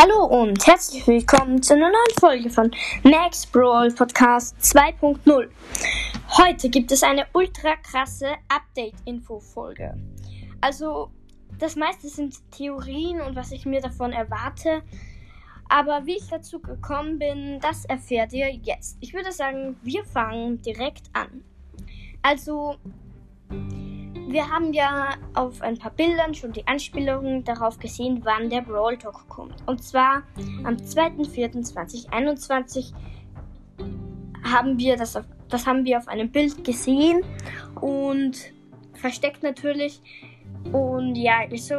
Hallo und herzlich willkommen zu einer neuen Folge von Max Brawl Podcast 2.0. Heute gibt es eine ultra krasse Update-Info-Folge. Also, das meiste sind Theorien und was ich mir davon erwarte. Aber wie ich dazu gekommen bin, das erfährt ihr jetzt. Ich würde sagen, wir fangen direkt an. Also, wir haben ja auf ein paar Bildern schon die Anspielungen darauf gesehen, wann der Brawl Talk kommt. Und zwar am 2.4.2021 haben wir das auf, das haben wir auf einem Bild gesehen und versteckt natürlich. Und ja, so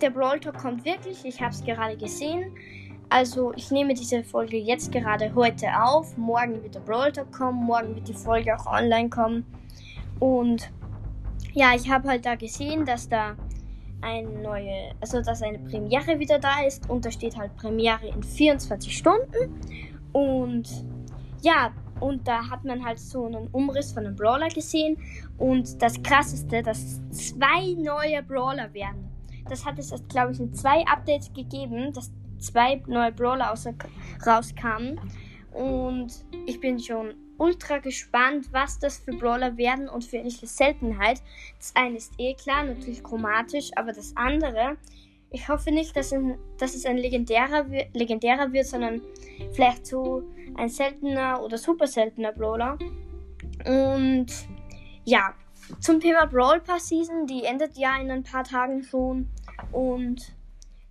der Brawl Talk kommt wirklich. Ich habe es gerade gesehen. Also ich nehme diese Folge jetzt gerade heute auf. Morgen wird der Brawl Talk kommen. Morgen wird die Folge auch online kommen. Und ja, ich habe halt da gesehen, dass da eine neue, also dass eine Premiere wieder da ist und da steht halt Premiere in 24 Stunden. Und ja, und da hat man halt so einen Umriss von einem Brawler gesehen. Und das krasseste, dass zwei neue Brawler werden. Das hat es, glaube ich, in zwei Updates gegeben, dass zwei neue Brawler rauskamen. Und ich bin schon ultra gespannt, was das für Brawler werden und für welche Seltenheit. Das eine ist eh klar, natürlich chromatisch, aber das andere, ich hoffe nicht, dass, in, dass es ein legendärer, legendärer wird, sondern vielleicht so ein seltener oder super seltener Brawler. Und ja, zum Thema Brawl Pass Season, die endet ja in ein paar Tagen schon. Und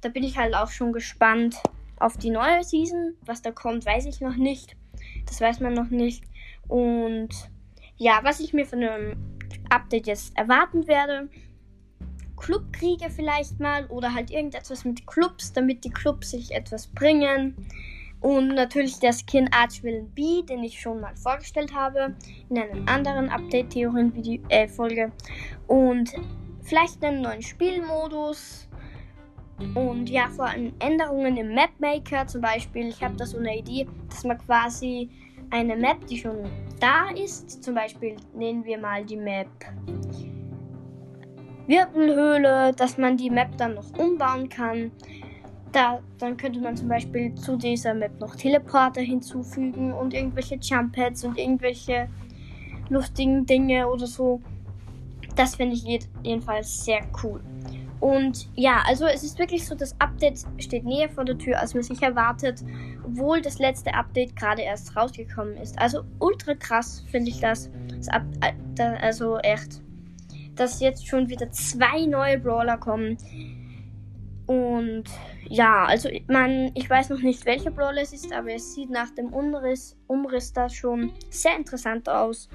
da bin ich halt auch schon gespannt auf die neue Season. Was da kommt, weiß ich noch nicht. Das weiß man noch nicht. Und ja, was ich mir von einem Update jetzt erwarten werde. Clubkriege vielleicht mal oder halt irgendetwas mit Clubs, damit die Clubs sich etwas bringen. Und natürlich der Skin Archvillain B, den ich schon mal vorgestellt habe in einer anderen Update-Theorien-Folge. Äh, und vielleicht einen neuen Spielmodus. Und ja, vor allem Änderungen im Mapmaker zum Beispiel. Ich habe da so eine Idee, dass man quasi eine Map, die schon da ist. Zum Beispiel nehmen wir mal die Map Wirbelhöhle, dass man die Map dann noch umbauen kann. Da, dann könnte man zum Beispiel zu dieser Map noch Teleporter hinzufügen und irgendwelche Jump Pads und irgendwelche lustigen Dinge oder so. Das finde ich jedenfalls sehr cool. Und ja, also es ist wirklich so, das Update steht näher vor der Tür, als man sich erwartet, obwohl das letzte Update gerade erst rausgekommen ist. Also ultra krass finde ich das. das Up äh, also echt, dass jetzt schon wieder zwei neue Brawler kommen. Und ja, also man, ich weiß noch nicht, welcher Brawler es ist, aber es sieht nach dem Umriss, Umriss da schon sehr interessant aus.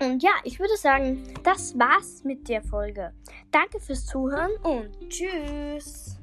Und ja, ich würde sagen, das war's mit der Folge. Danke fürs Zuhören und tschüss.